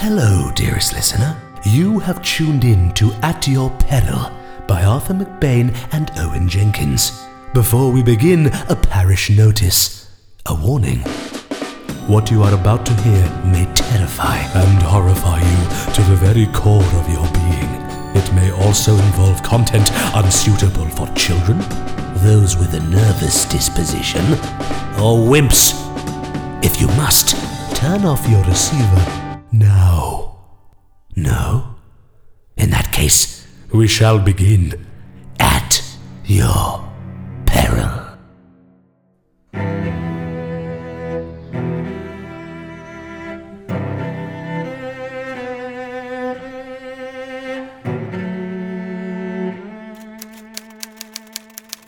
Hello, dearest listener. You have tuned in to At Your Peril by Arthur McBain and Owen Jenkins. Before we begin, a parish notice. A warning. What you are about to hear may terrify and horrify you to the very core of your being. It may also involve content unsuitable for children, those with a nervous disposition, or wimps. If you must, turn off your receiver now. No? In that case, we shall begin at your peril.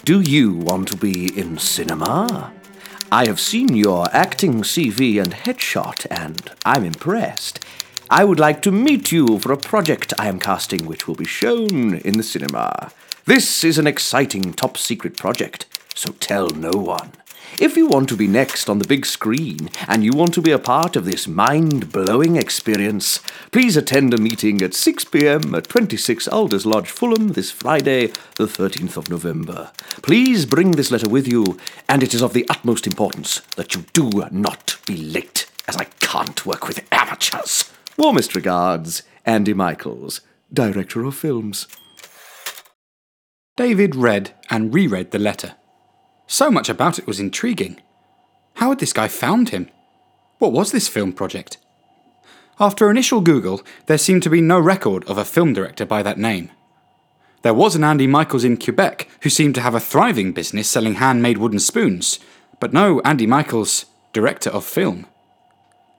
Do you want to be in cinema? I have seen your acting CV and headshot, and I'm impressed. I would like to meet you for a project I am casting, which will be shown in the cinema. This is an exciting top secret project, so tell no one. If you want to be next on the big screen and you want to be a part of this mind blowing experience, please attend a meeting at 6 pm at 26 Alders Lodge, Fulham, this Friday, the 13th of November. Please bring this letter with you, and it is of the utmost importance that you do not be late, as I can't work with amateurs. Warmest regards, Andy Michaels, Director of Films. David read and reread the letter. So much about it was intriguing. How had this guy found him? What was this film project? After initial Google, there seemed to be no record of a film director by that name. There was an Andy Michaels in Quebec who seemed to have a thriving business selling handmade wooden spoons, but no Andy Michaels, director of film.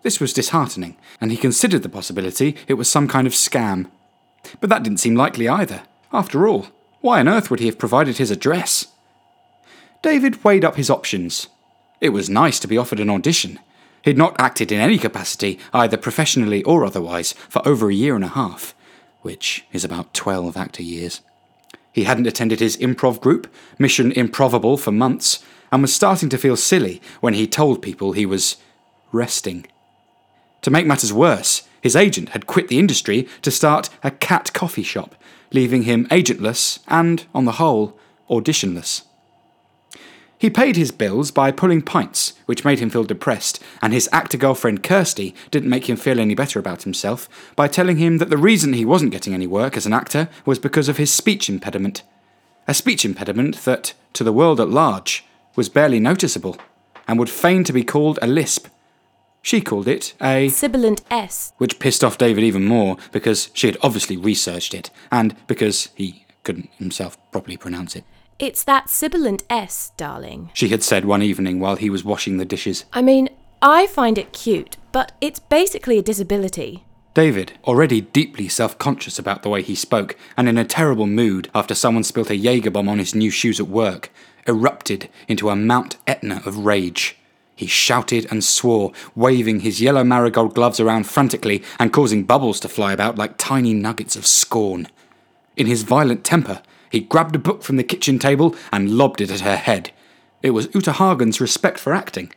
This was disheartening, and he considered the possibility it was some kind of scam. But that didn't seem likely either. After all, why on earth would he have provided his address? David weighed up his options. It was nice to be offered an audition. He'd not acted in any capacity, either professionally or otherwise, for over a year and a half, which is about 12 actor years. He hadn't attended his improv group, Mission Improvable, for months, and was starting to feel silly when he told people he was resting. To make matters worse, his agent had quit the industry to start a cat coffee shop, leaving him agentless and, on the whole, auditionless. He paid his bills by pulling pints, which made him feel depressed, and his actor girlfriend Kirsty didn't make him feel any better about himself by telling him that the reason he wasn't getting any work as an actor was because of his speech impediment. A speech impediment that, to the world at large, was barely noticeable, and would fain to be called a lisp. She called it a Sibilant S. which pissed off David even more because she had obviously researched it, and because he couldn't himself properly pronounce it. It's that sibilant S, darling. She had said one evening while he was washing the dishes. I mean, I find it cute, but it's basically a disability. David, already deeply self conscious about the way he spoke, and in a terrible mood after someone spilt a Jaeger bomb on his new shoes at work, erupted into a Mount Etna of rage. He shouted and swore, waving his yellow marigold gloves around frantically and causing bubbles to fly about like tiny nuggets of scorn. In his violent temper, he grabbed a book from the kitchen table and lobbed it at her head. It was Uta Hagen's respect for acting.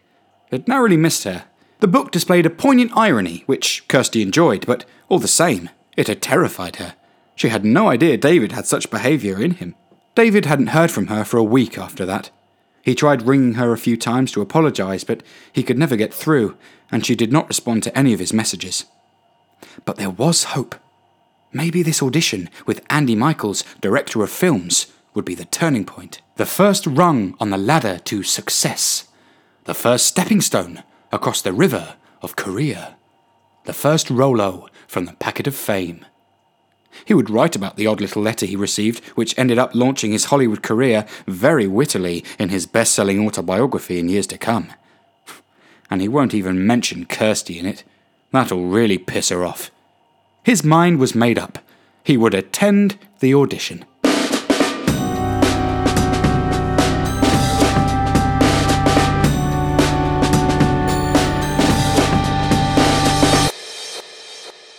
It narrowly missed her. The book displayed a poignant irony, which Kirsty enjoyed, but all the same, it had terrified her. She had no idea David had such behaviour in him. David hadn't heard from her for a week after that. He tried ringing her a few times to apologise, but he could never get through, and she did not respond to any of his messages. But there was hope. Maybe this audition with Andy Michaels, director of films, would be the turning point. The first rung on the ladder to success. The first stepping stone across the river of Korea. The first Rolo from the packet of fame. He would write about the odd little letter he received, which ended up launching his Hollywood career very wittily in his best selling autobiography in years to come. And he won't even mention Kirsty in it. That'll really piss her off. His mind was made up. He would attend the audition.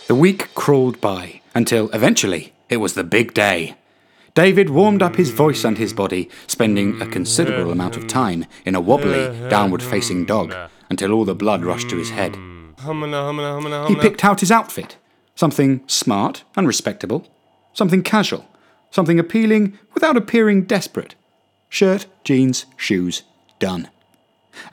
The week crawled by until eventually it was the big day. David warmed up his voice and his body, spending a considerable amount of time in a wobbly, downward facing dog until all the blood rushed to his head. He picked out his outfit something smart and respectable, something casual, something appealing without appearing desperate. Shirt, jeans, shoes, done.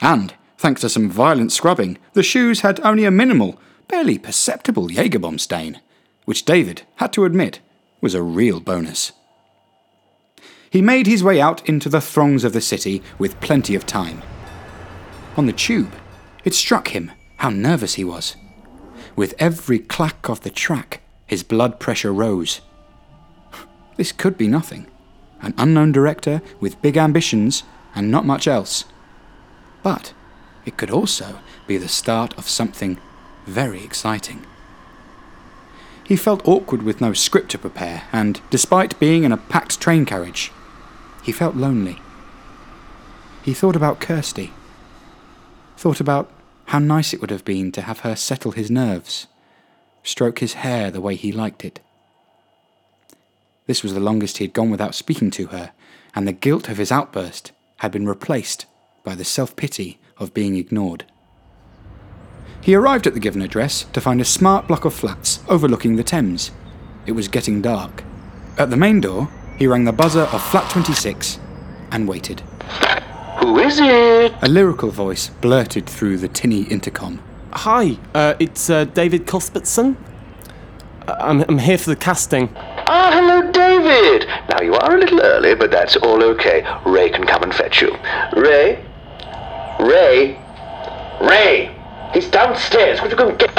And, thanks to some violent scrubbing, the shoes had only a minimal, barely perceptible Jagerbomb stain, which David had to admit was a real bonus. He made his way out into the throngs of the city with plenty of time. On the tube, it struck him how nervous he was. With every clack of the track, his blood pressure rose. This could be nothing. An unknown director with big ambitions and not much else. But it could also be the start of something very exciting. He felt awkward with no script to prepare, and despite being in a packed train carriage, he felt lonely. He thought about Kirsty. Thought about how nice it would have been to have her settle his nerves, stroke his hair the way he liked it. This was the longest he had gone without speaking to her, and the guilt of his outburst had been replaced by the self pity of being ignored. He arrived at the given address to find a smart block of flats overlooking the Thames. It was getting dark. At the main door, he rang the buzzer of flat 26 and waited. Who is it? A lyrical voice blurted through the tinny intercom. Hi, uh, it's uh, David Cuthbertson. Uh, I'm, I'm here for the casting. Ah, hello, David. Now, you are a little early, but that's all okay. Ray can come and fetch you. Ray? Ray? Ray! He's downstairs. Would you go and get.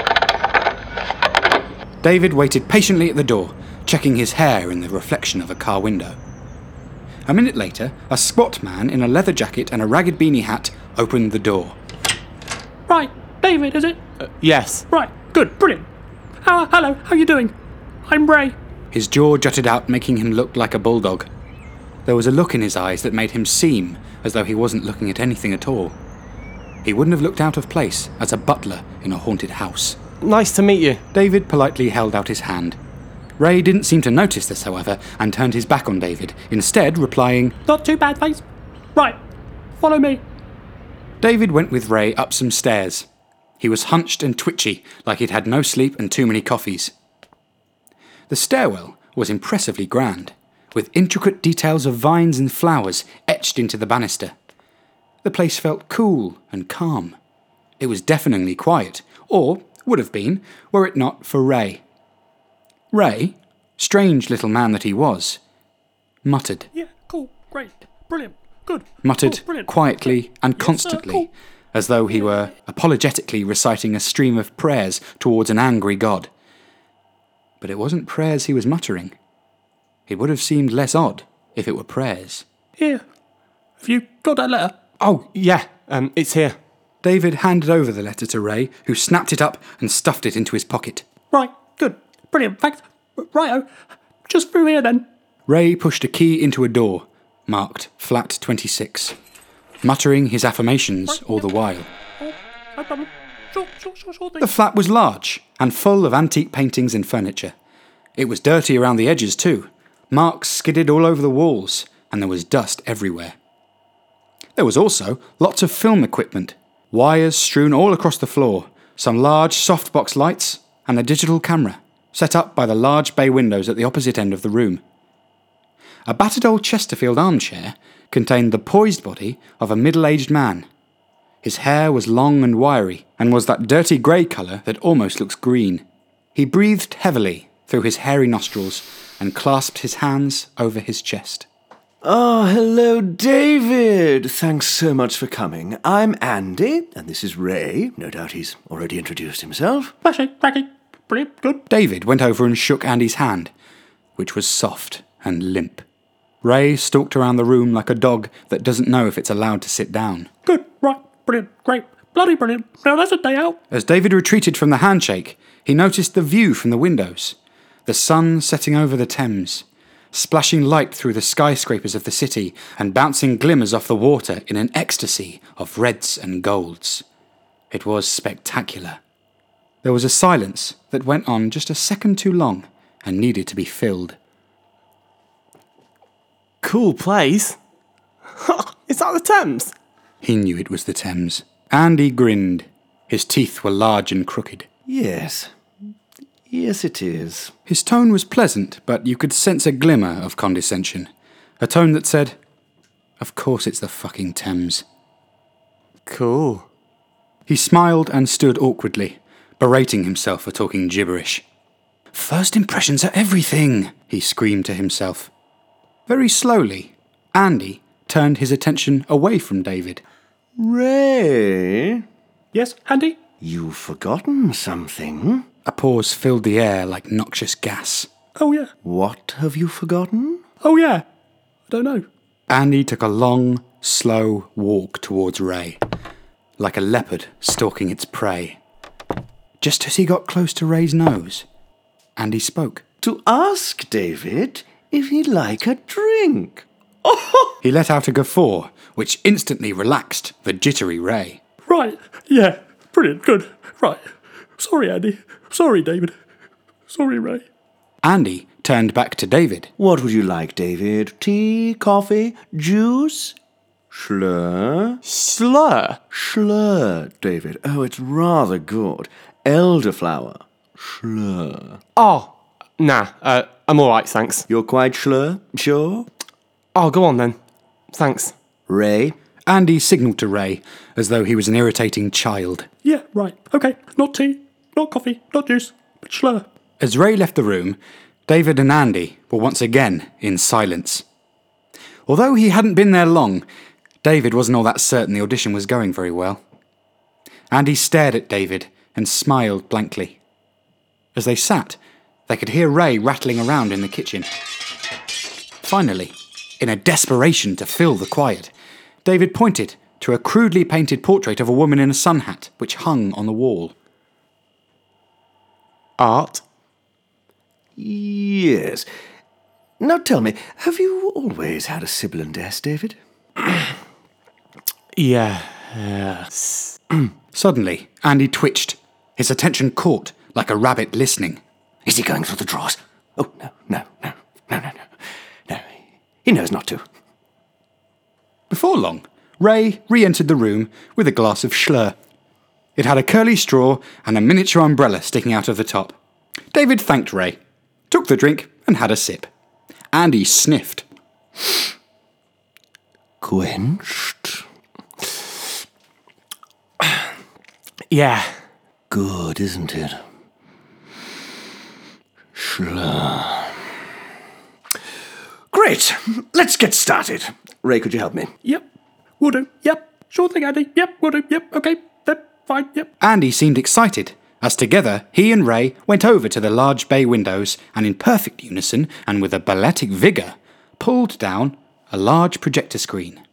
David waited patiently at the door, checking his hair in the reflection of a car window. A minute later, a squat man in a leather jacket and a ragged beanie hat opened the door. Right, David, is it? Yes. Right, good, brilliant. Uh, hello, how are you doing? I'm Ray. His jaw jutted out, making him look like a bulldog. There was a look in his eyes that made him seem as though he wasn't looking at anything at all. He wouldn't have looked out of place as a butler in a haunted house. Nice to meet you. David politely held out his hand. Ray didn't seem to notice this, however, and turned his back on David, instead replying, Not too bad, face. Right, follow me. David went with Ray up some stairs. He was hunched and twitchy, like he'd had no sleep and too many coffees. The stairwell was impressively grand, with intricate details of vines and flowers etched into the banister. The place felt cool and calm. It was deafeningly quiet, or would have been, were it not for Ray. Ray, strange little man that he was, muttered Yeah, cool, great, brilliant, good. muttered cool, quietly and Yes, sir, constantly, cool. as though he were apologetically reciting a stream of prayers towards an angry God. But it wasn't prayers he was muttering. It would have seemed less odd if it were prayers. Here, have you got that letter? Oh, yeah, um, it's here. David handed over the letter to Ray, who snapped it up and stuffed it into his pocket. Right, good, brilliant, thanks. Righto, just through here then. Ray pushed a key into a door, marked Flat 26, muttering his affirmations all the while. Oh. The flat was large and full of antique paintings and furniture. It was dirty around the edges, too. Marks skidded all over the walls, and there was dust everywhere. There was also lots of film equipment, wires strewn all across the floor, some large softbox lights, and a digital camera, set up by the large bay windows at the opposite end of the room. A battered old Chesterfield armchair contained the poised body of a middle aged man. His hair was long and wiry, and was that dirty grey colour that almost looks green. He breathed heavily through his hairy nostrils and clasped his hands over his chest. Oh, hello, David. Thanks so much for coming. I'm Andy, and this is Ray. No doubt he's already introduced himself. Smashing, cracking, brilliant, good. David went over and shook Andy's hand, which was soft and limp. Ray stalked around the room like a dog that doesn't know if it's allowed to sit down. Good, right, brilliant, great, bloody brilliant. Now that's a day out. As David retreated from the handshake, he noticed the view from the windows. The sun setting over the Thames, splashing light through the skyscrapers of the city and bouncing glimmers off the water in an ecstasy of reds and golds. It was spectacular. There was a silence that went on just a second too long and needed to be filled. Cool place. Is that the Thames? He knew it was the Thames. Andy grinned. His teeth were large and crooked. Yes. Yes, it is. His tone was pleasant, but you could sense a glimmer of condescension. A tone that said, Of course it's the fucking Thames. Cool. He smiled and stood awkwardly, berating himself for talking gibberish. First impressions are everything, he screamed to himself. Very slowly, Andy turned his attention away from David. Ray, Yes, Andy? you've forgotten something. A pause filled the air like noxious gas. Oh, yeah. What have you forgotten? Oh, yeah. I don't know. Andy took a long, slow walk towards Ray, like a leopard stalking its prey. Just as he got close to Ray's nose, Andy spoke. To ask David if he'd like a drink. He let out a guffaw, which instantly relaxed the jittery Ray. Right. Yeah. Brilliant. Good. Right. Sorry, Andy. Sorry, David. Sorry, Ray. Andy turned back to David. What would you like, David? Tea, coffee, juice? Schlur? Slur? Schlur, David. Oh, it's rather good. Elderflower. Schlur. Oh, nah, uh, I'm alright, thanks. You're quite schlur? Sure? Oh, go on then. Thanks. Ray? Andy signalled to Ray as though he was an irritating child. Yeah, right. Okay. Not tea, not coffee, not juice, but schlur. As Ray left the room, David and Andy were once again in silence. Although he hadn't been there long, David wasn't all that certain the audition was going very well. Andy stared at David and smiled blankly. As they sat, they could hear Ray rattling around in the kitchen. Finally, in a desperation to fill the quiet, David pointed to a crudely painted portrait of a woman in a sun hat which hung on the wall. Art? Yes. Now tell me, have you always had a sibilant S, David? Yeah. Yes. Suddenly, Andy twitched, his attention caught like a rabbit listening. Is he going through the drawers? Oh, no, no, no, no, no, no. No, he knows not to. Before long, Ray re entered the room with a glass of Schlur. It had a curly straw and a miniature umbrella sticking out of the top. David thanked Ray, took the drink, and had a sip. Andy sniffed. Quenched? Yeah. Good, isn't it? Schlur. Great! Let's get started. Ray, could you help me? Yep. Will do. Yep. Sure thing, Andy. Yep. Will do. Yep. Okay. Yep. Fine. Yep. Andy seemed excited as together he and Ray went over to the large bay windows and, in perfect unison and with a balletic vigour, pulled down a large projector screen.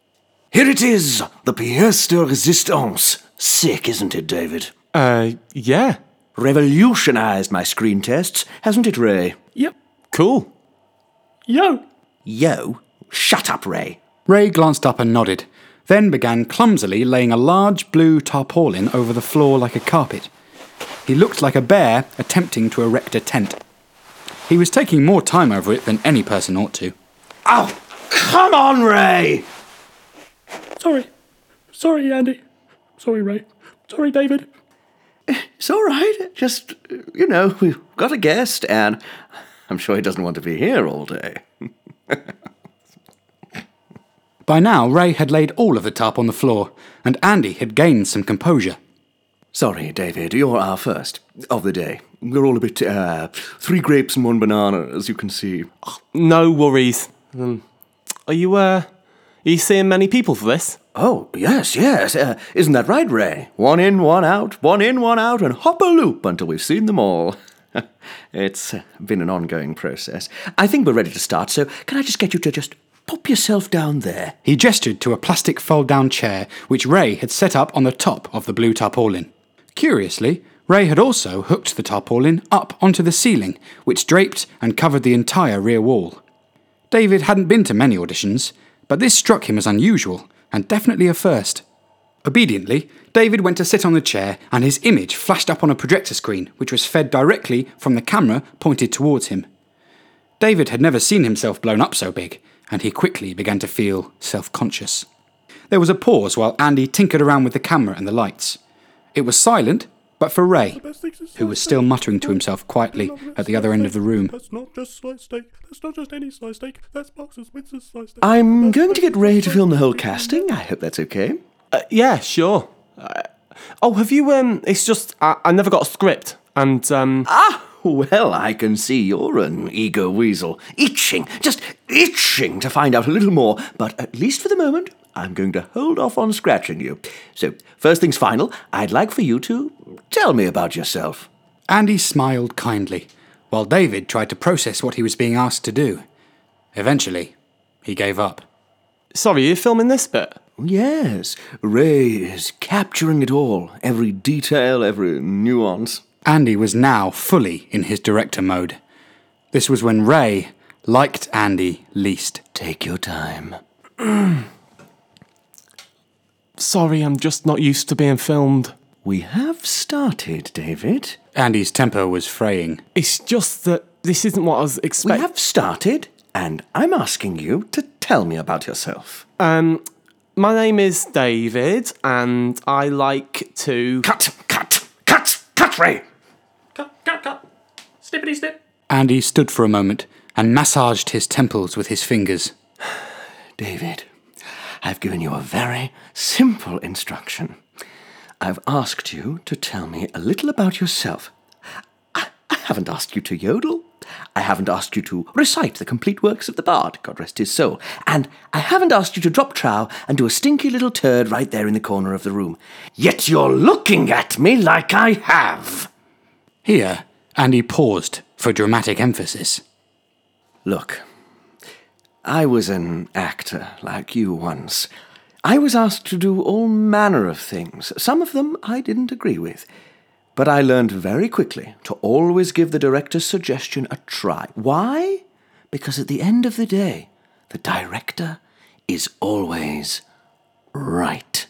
Here it is, the pièce de résistance. Sick, isn't it, David? Uh, yeah. Revolutionized my screen tests, hasn't it, Ray? Yep. Cool. Yo. Yo, shut up, Ray. Ray glanced up and nodded, then began clumsily laying a large blue tarpaulin over the floor like a carpet. He looked like a bear attempting to erect a tent. He was taking more time over it than any person ought to. Oh, come on, Ray! Sorry. Sorry, Andy. Sorry, Ray. Sorry, David. It's all right. Just, you know, we've got a guest, and I'm sure he doesn't want to be here all day. By now, Ray had laid all of the tarp on the floor, and Andy had gained some composure. Sorry, David, you're our first of the day. We're all a bit, uh, three grapes and one banana, as you can see. No worries. Um, are you, uh, are you seeing many people for this? Oh, yes, yes. Uh, isn't that right, Ray? One in, one out, one in, one out, and hop a loop until we've seen them all. it's been an ongoing process. I think we're ready to start, so can I just get you to just pop yourself down there? He gestured to a plastic fold down chair which Ray had set up on the top of the blue tarpaulin. Curiously, Ray had also hooked the tarpaulin up onto the ceiling, which draped and covered the entire rear wall. David hadn't been to many auditions, but this struck him as unusual and definitely a first. Obediently, David went to sit on the chair and his image flashed up on a projector screen which was fed directly from the camera pointed towards him. David had never seen himself blown up so big, and he quickly began to feel self conscious. There was a pause while Andy tinkered around with the camera and the lights. It was silent, but for Ray, who was still muttering to himself quietly at the other end of the room. That's not just sliced steak. That's not just any sliced steak. That's Boxer's Winston's sliced steak. I'm going to get Ray to film the whole casting. I hope that's okay. Uh, yeah, sure. Uh, oh, have you? Um, it's just I, I never got a script, and um, Ah, well, I can see you're an eager weasel. Itching, just itching to find out a little more. But at least for the moment, I'm going to hold off on scratching you. So, first things final, I'd like for you to tell me about yourself. Andy smiled kindly, while David tried to process what he was being asked to do. Eventually, he gave up. sorry, you're filming this bit. Oh, yes, Ray is capturing it all. Every detail, every nuance. Andy was now fully in his director mode. This was when Ray liked Andy least. Take your time. Sorry, I'm just not used to being filmed. We have started, David. Andy's temper was fraying. It's just that this isn't what I was expecting. We expecting. have started, and I'm asking you to tell me about yourself. Um, my name is David, and I like to. Cut, cut, cut, cut, Ray! Cut, cut, cut. Snippety snip. Andy stood for a moment and massaged his temples with his fingers. David, I've given you a very simple instruction. I've asked you to tell me a little about yourself. I, I haven't asked you to yodel. I haven't asked you to recite the complete works of the bard, God rest his soul. And I haven't asked you to drop trow and do a stinky little turd right there in the corner of the room. Yet you're looking at me like I have. Here, Andy paused for dramatic emphasis. Look, I was an actor like you once. I was asked to do all manner of things. Some of them I didn't agree with. But I learned very quickly to always give the director's suggestion a try. Why? Because at the end of the day, the director is always right.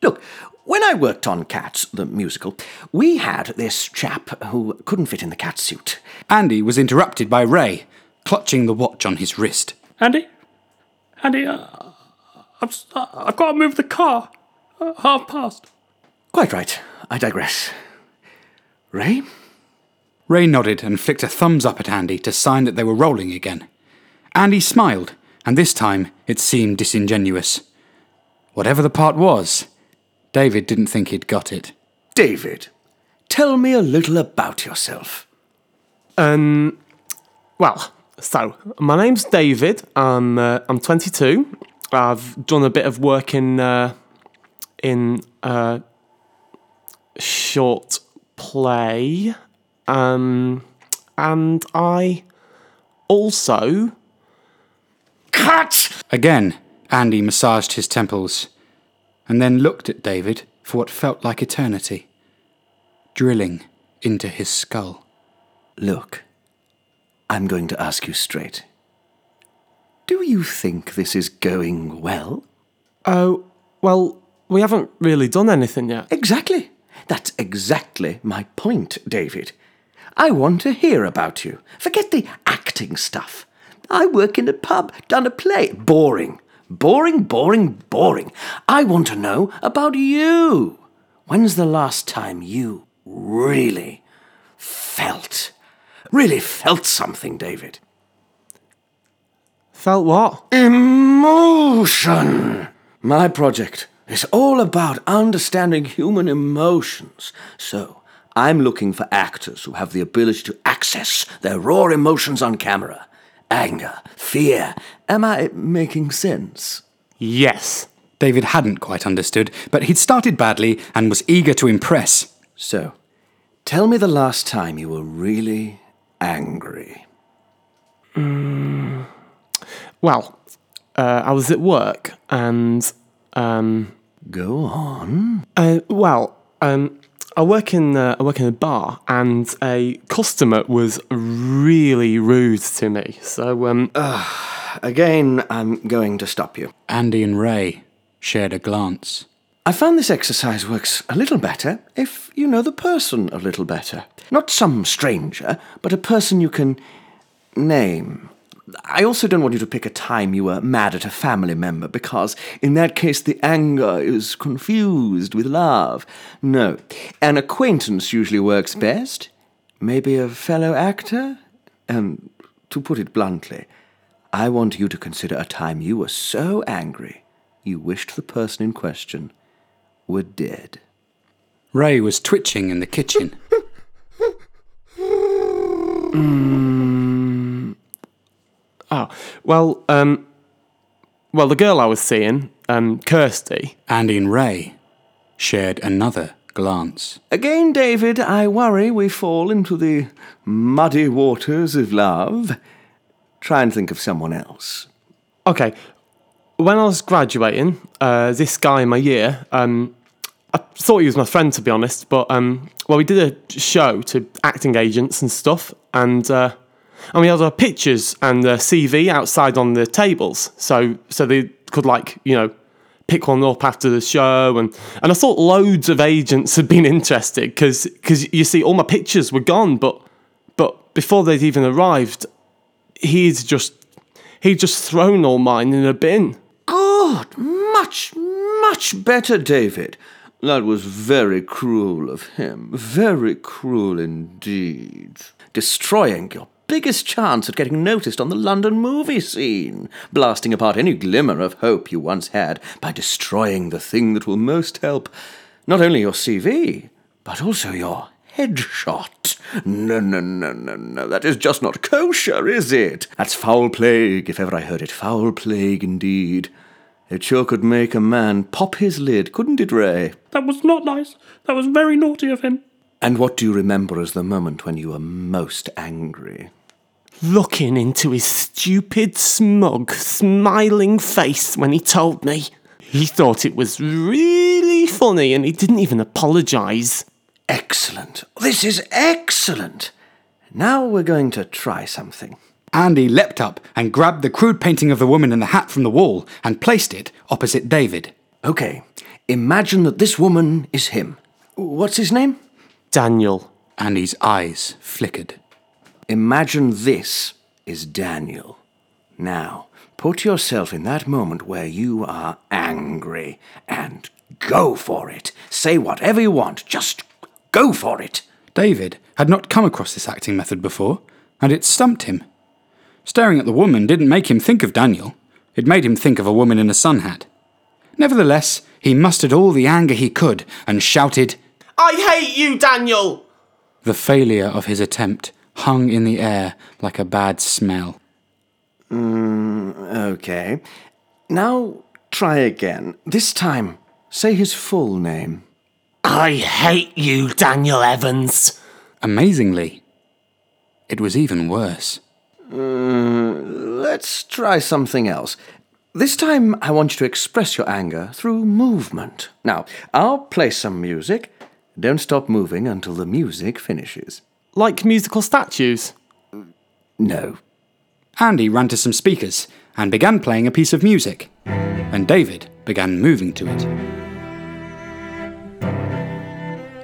Look, when I worked on Cats, the musical, we had this chap who couldn't fit in the cat suit. Andy was interrupted by Ray, clutching the watch on his wrist. Andy? Andy, uh, I've, uh, I've got to move the car. Uh, half past. Quite right. I digress. Ray? Ray nodded and flicked a thumbs up at Andy to sign that they were rolling again. Andy smiled, and this time it seemed disingenuous. Whatever the part was, David didn't think he'd got it. David, tell me a little about yourself. Um, well, so my name's David. I'm uh, I'm 22. I've done a bit of work in uh, in uh, short play, um, and I also Cut! Again, Andy massaged his temples, and then looked at David for what felt like eternity, drilling into his skull. Look, I'm going to ask you straight. Do you think this is going well? oh well, we haven't really done anything yet. Exactly. That's exactly my point, David. I want to hear about you. Forget the acting stuff. I work in a pub, done a play. Boring. Boring, boring, boring. I want to know about you. When's the last time you really felt, really felt something, David? Felt what? Emotion! My project is all about understanding human emotions. So, I'm looking for actors who have the ability to access their raw emotions on camera anger, fear. Am I making sense? Yes. David hadn't quite understood, but he'd started badly and was eager to impress. So, tell me the last time you were really angry. Well, uh, I was at work and um, Go on. Uh, well, um, I work in uh, I work in a bar, and a customer was really rude to me. So, um, Again, I'm going to stop you. Andy and Ray shared a glance. I found this exercise works a little better if you know the person a little better. Not some stranger, but a person you can name. I also don't want you to pick a time you were mad at a family member, because in that case the anger is confused with love. No, an acquaintance usually works best. Maybe a fellow actor? And to put it bluntly, I want you to consider a time you were so angry you wished the person in question were dead. Ray was twitching in the kitchen. Oh, well, um, well, the girl I was seeing, um, Kirsty. And Ray shared another glance. Again, David, I worry we fall into the muddy waters of love. Try and think of someone else. Okay, when I was graduating, uh, this guy in my year, um, I thought he was my friend to be honest, but um, well, we did a show to acting agents and stuff, and uh, and we had our pictures and the CV outside on the tables, so so they could like you know pick one up after the show, and and I thought loads of agents had been interested because because you see all my pictures were gone, but but before they'd even arrived, he'd just he'd just thrown all mine in a bin. Good, much, much better, David. That was very cruel of him. Very cruel indeed. Destroying your biggest chance at getting noticed on the London movie scene. Blasting apart any glimmer of hope you once had by destroying the thing that will most help not only your CV, but also your headshot. No, no, no, no, no. That is just not kosher, is it? That's foul plague, if ever I heard it. Foul plague indeed. It sure could make a man pop his lid, couldn't it, Ray? That was not nice. That was very naughty of him. And what do you remember as the moment when you were most angry? looking into his stupid, smug, smiling face when he told me. He thought it was really funny and he didn't even apologise. Excellent. This is excellent. Now we're going to try something. Andy leapt up and grabbed the crude painting of the woman in the hat from the wall and placed it opposite David. Okay, imagine that this woman is him. What's his name? Daniel. Andy's eyes flickered. Imagine this is Daniel. Now, put yourself in that moment where you are angry and go for it. Say whatever you want, just go for it. David had not come across this acting method before, and it stumped him. Staring at the woman didn't make him think of Daniel, it made him think of a woman in a sun hat. Nevertheless, he mustered all the anger he could and shouted, I hate you, Daniel! The failure of his attempt hung in the air like a bad smell. Mm, okay. Now try again. This time, say his full name. I hate you, Daniel Evans. Amazingly, it was even worse. Mm, let's try something else. This time, I want you to express your anger through movement. Now, I'll play some music. Don't stop moving until the music finishes. Like musical statues. No. Andy ran to some speakers and began playing a piece of music, and David began moving to it.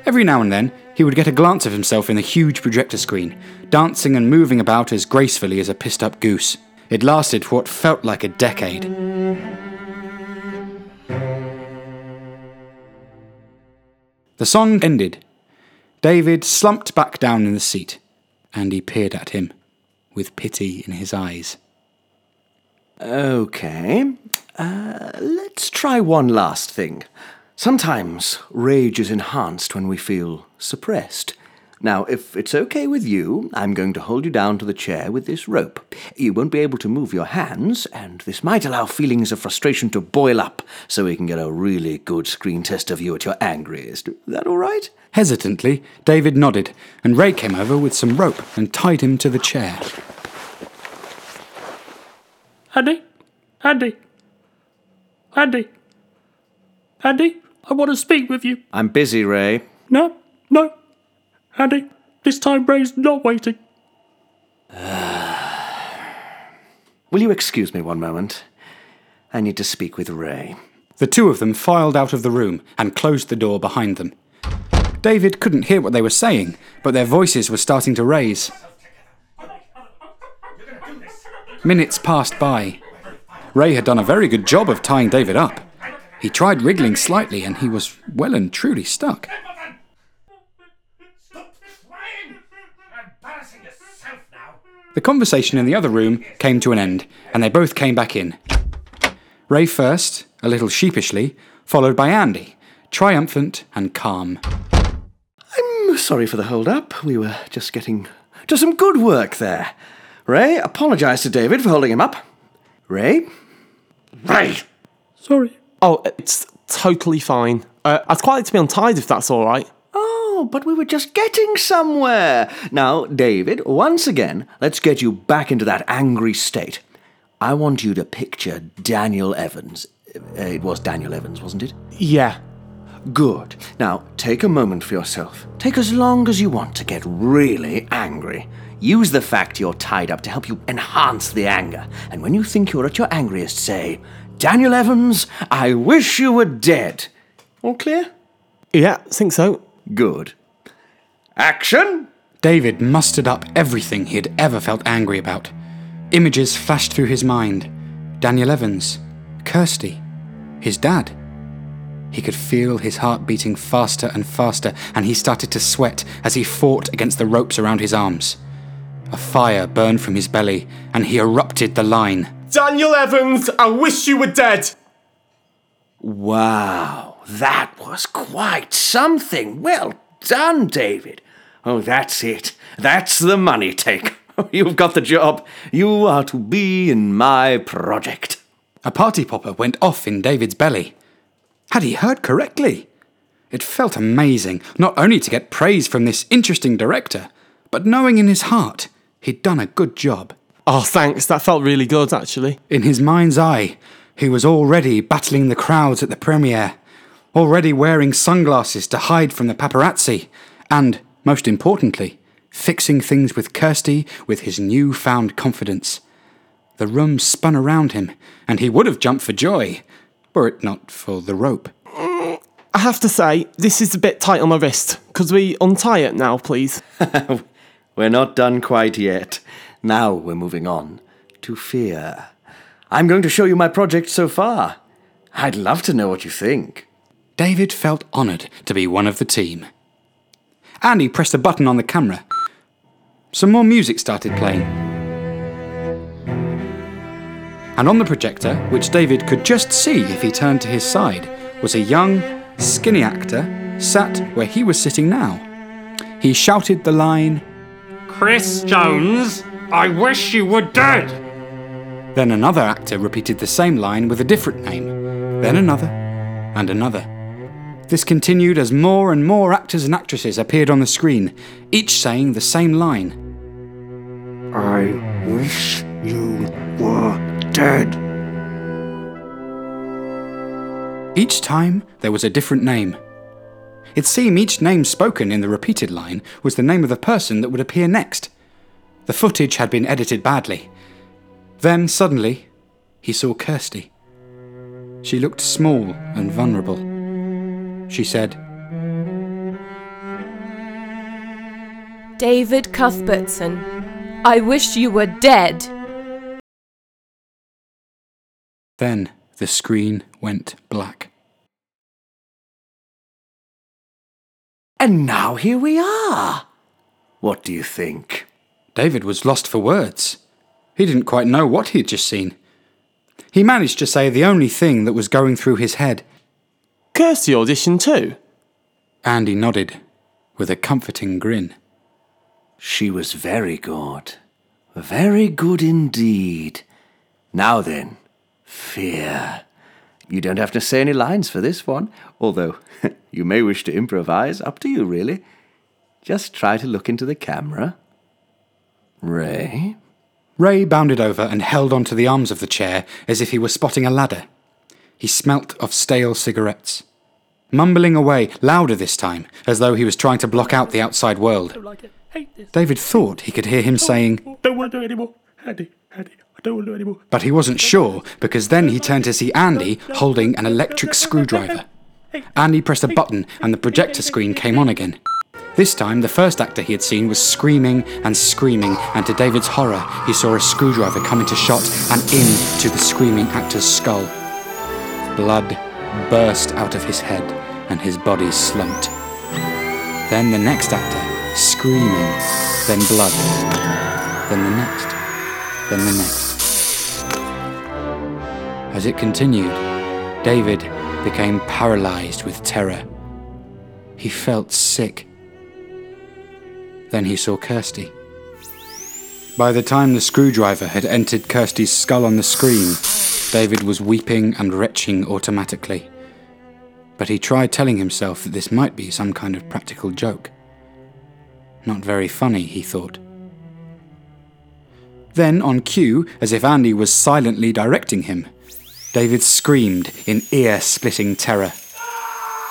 Every now and then, he would get a glance of himself in the huge projector screen, dancing and moving about as gracefully as a pissed up goose. It lasted for what felt like a decade. The song ended. David slumped back down in the seat. Andy peered at him, with pity in his eyes. Okay. Uh, let's try one last thing. Sometimes rage is enhanced when we feel suppressed. Now, if it's okay with you, I'm going to hold you down to the chair with this rope. You won't be able to move your hands, and this might allow feelings of frustration to boil up so we can get a really good screen test of you at your angriest. Is that all right? Hesitantly, David nodded, and Ray came over with some rope and tied him to the chair. Andy? Andy? Andy? Andy? I want to speak with you. I'm busy, Ray. No, no. Andy, this time Ray's not waiting. Will you excuse me one moment? I need to speak with Ray. The two of them filed out of the room and closed the door behind them. David couldn't hear what they were saying, but their voices were starting to raise. Minutes passed by. Ray had done a very good job of tying David up. He tried wriggling slightly and he was well and truly stuck. The conversation in the other room came to an end, and they both came back in. Ray first, a little sheepishly, followed by Andy, triumphant and calm. I'm sorry for the hold up. We were just getting to some good work there. Ray, apologise to David for holding him up. Ray? Ray! Sorry. Oh, it's totally fine. Uh, I'd quite like to be untied if that's all right. Oh, but we were just getting somewhere. Now, David, once again, let's get you back into that angry state. I want you to picture Daniel Evans. Uh, It was Daniel Evans, wasn't it? Yeah. Good. Now, take a moment for yourself. Take as long as you want to get really angry. Use the fact you're tied up to help you enhance the anger. And when you think you're at your angriest, say, Daniel Evans, I wish you were dead. All clear? Yeah, think so. Good. Action! David mustered up everything he had ever felt angry about. Images flashed through his mind Daniel Evans, Kirsty, his dad. He could feel his heart beating faster and faster, and he started to sweat as he fought against the ropes around his arms. A fire burned from his belly, and he erupted the line. Daniel Evans, I wish you were dead. Wow, that was quite something. Well done, David. Oh, that's it. That's the money take. You've got the job. You are to be in my project. A party popper went off in David's belly. Had he heard correctly? It felt amazing not only to get praise from this interesting director, but knowing in his heart he'd done a good job. Oh, thanks. That felt really good, actually. In his mind's eye, he was already battling the crowds at the premiere, already wearing sunglasses to hide from the paparazzi, and, most importantly, fixing things with Kirsty with his newfound confidence. The room spun around him, and he would have jumped for joy, were it not for the rope. Mm, I have to say, this is a bit tight on my wrist. Could we untie it now, please? We're not done quite yet. Now we're moving on to fear. I'm going to show you my project so far. I'd love to know what you think. David felt honoured to be one of the team. Andy pressed a button on the camera. Some more music started playing. And on the projector, which David could just see if he turned to his side, was a young, skinny actor sat where he was sitting now. He shouted the line, Chris Jones, I wish you were dead. Then another actor repeated the same line with a different name, then another, and another. This continued as more and more actors and actresses appeared on the screen, each saying the same line. I wish you were dead. Each time there was a different name. It seemed each name spoken in the repeated line was the name of the person that would appear next. The footage had been edited badly. Then suddenly, he saw Kirsty. She looked small and vulnerable. She said, David Cuthbertson, I wish you were dead. Then the screen went black. And now here we are. What do you think? David was lost for words. He didn't quite know what he had just seen. He managed to say the only thing that was going through his head. Kirsty audition too? Andy nodded, with a comforting grin. She was very good. Very good indeed. Now then, fear. You don't have to say any lines for this one, although you may wish to improvise. Up to you, really. Just try to look into the camera. Ray? Ray bounded over and held onto the arms of the chair as if he were spotting a ladder. He smelt of stale cigarettes. Mumbling away, louder this time, as though he was trying to block out the outside world. Like it. Hate this. David thought he could hear him saying, Don't want to do it anymore. Andy, Andy, I don't want to do it anymore. but he wasn't sure because then he turned to see Andy holding an electric screwdriver. Andy pressed a button and the projector screen came on again. This time, the first actor he had seen was screaming and screaming, and to David's horror, he saw a screwdriver come into shot and into the screaming actor's skull. Blood burst out of his head, and his body slumped. Then the next actor, screaming, then blood, then the next, then the next. As it continued, David became paralyzed with terror. He felt sick. Then he saw Kirsty. By the time the screwdriver had entered Kirsty's skull on the screen, David was weeping and retching automatically. But he tried telling himself that this might be some kind of practical joke. Not very funny, he thought. Then, on cue, as if Andy was silently directing him, David screamed in ear splitting terror.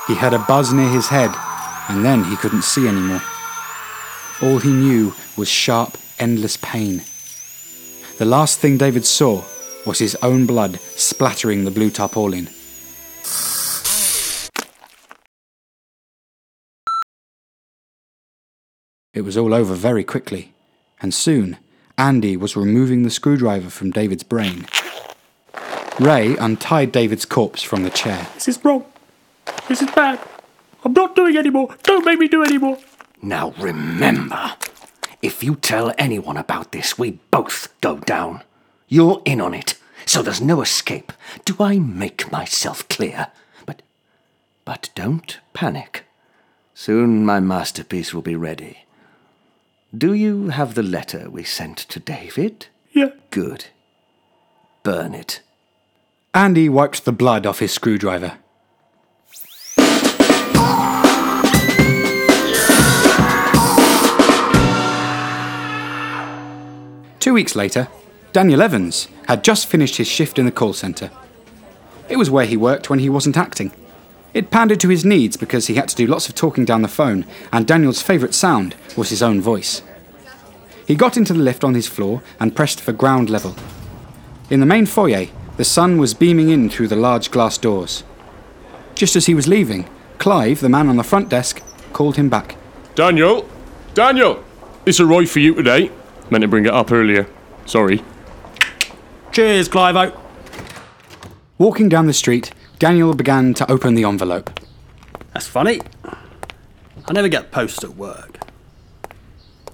He had a buzz near his head, and then he couldn't see anymore. All he knew was sharp, endless pain. The last thing David saw was his own blood splattering the blue tarpaulin. It was all over very quickly, and soon Andy was removing the screwdriver from David's brain. Ray untied David's corpse from the chair. This is wrong. This is bad. I'm not doing anymore. Don't make me do anymore. Now remember, if you tell anyone about this, we both go down. You're in on it, so there's no escape. Do I make myself clear? But, but don't panic. Soon my masterpiece will be ready. Do you have the letter we sent to David? Yeah. Good. Burn it. Andy wiped the blood off his screwdriver. Two weeks later, Daniel Evans had just finished his shift in the call centre. It was where he worked when he wasn't acting. It pandered to his needs because he had to do lots of talking down the phone, and Daniel's favourite sound was his own voice. He got into the lift on his floor and pressed for ground level. In the main foyer, the sun was beaming in through the large glass doors. Just as he was leaving, Clive, the man on the front desk, called him back. Daniel! Daniel! It's a right for you today. Meant to bring it up earlier. Sorry. Cheers, Clivo. Walking down the street, Daniel began to open the envelope. That's funny. I never get posts at work.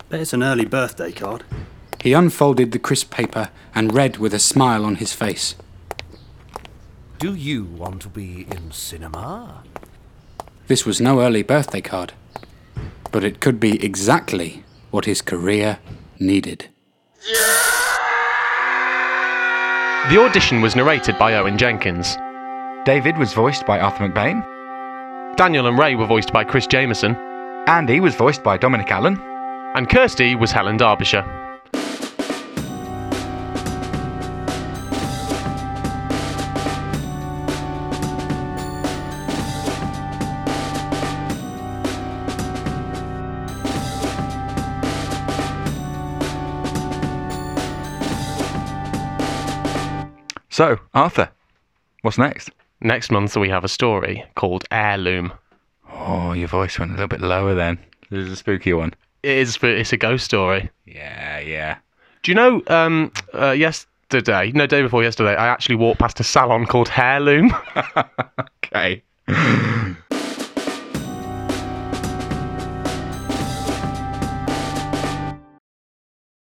Bet it's an early birthday card. He unfolded the crisp paper and read with a smile on his face. Do you want to be in cinema? This was no early birthday card, but it could be exactly what his career needed. The audition was narrated by Owen Jenkins. David was voiced by Arthur McBain. Daniel and Ray were voiced by Chris Jameson. Andy was voiced by Dominic Allen. And Kirsty was Helen Derbyshire. So, Arthur, what's next? Next month we have a story called Heirloom. Oh, your voice went a little bit lower then. This is a spooky one. It is, it's a ghost story. Yeah, yeah. Do you know? Um, uh, yesterday, no, day before yesterday, I actually walked past a salon called Heirloom. okay.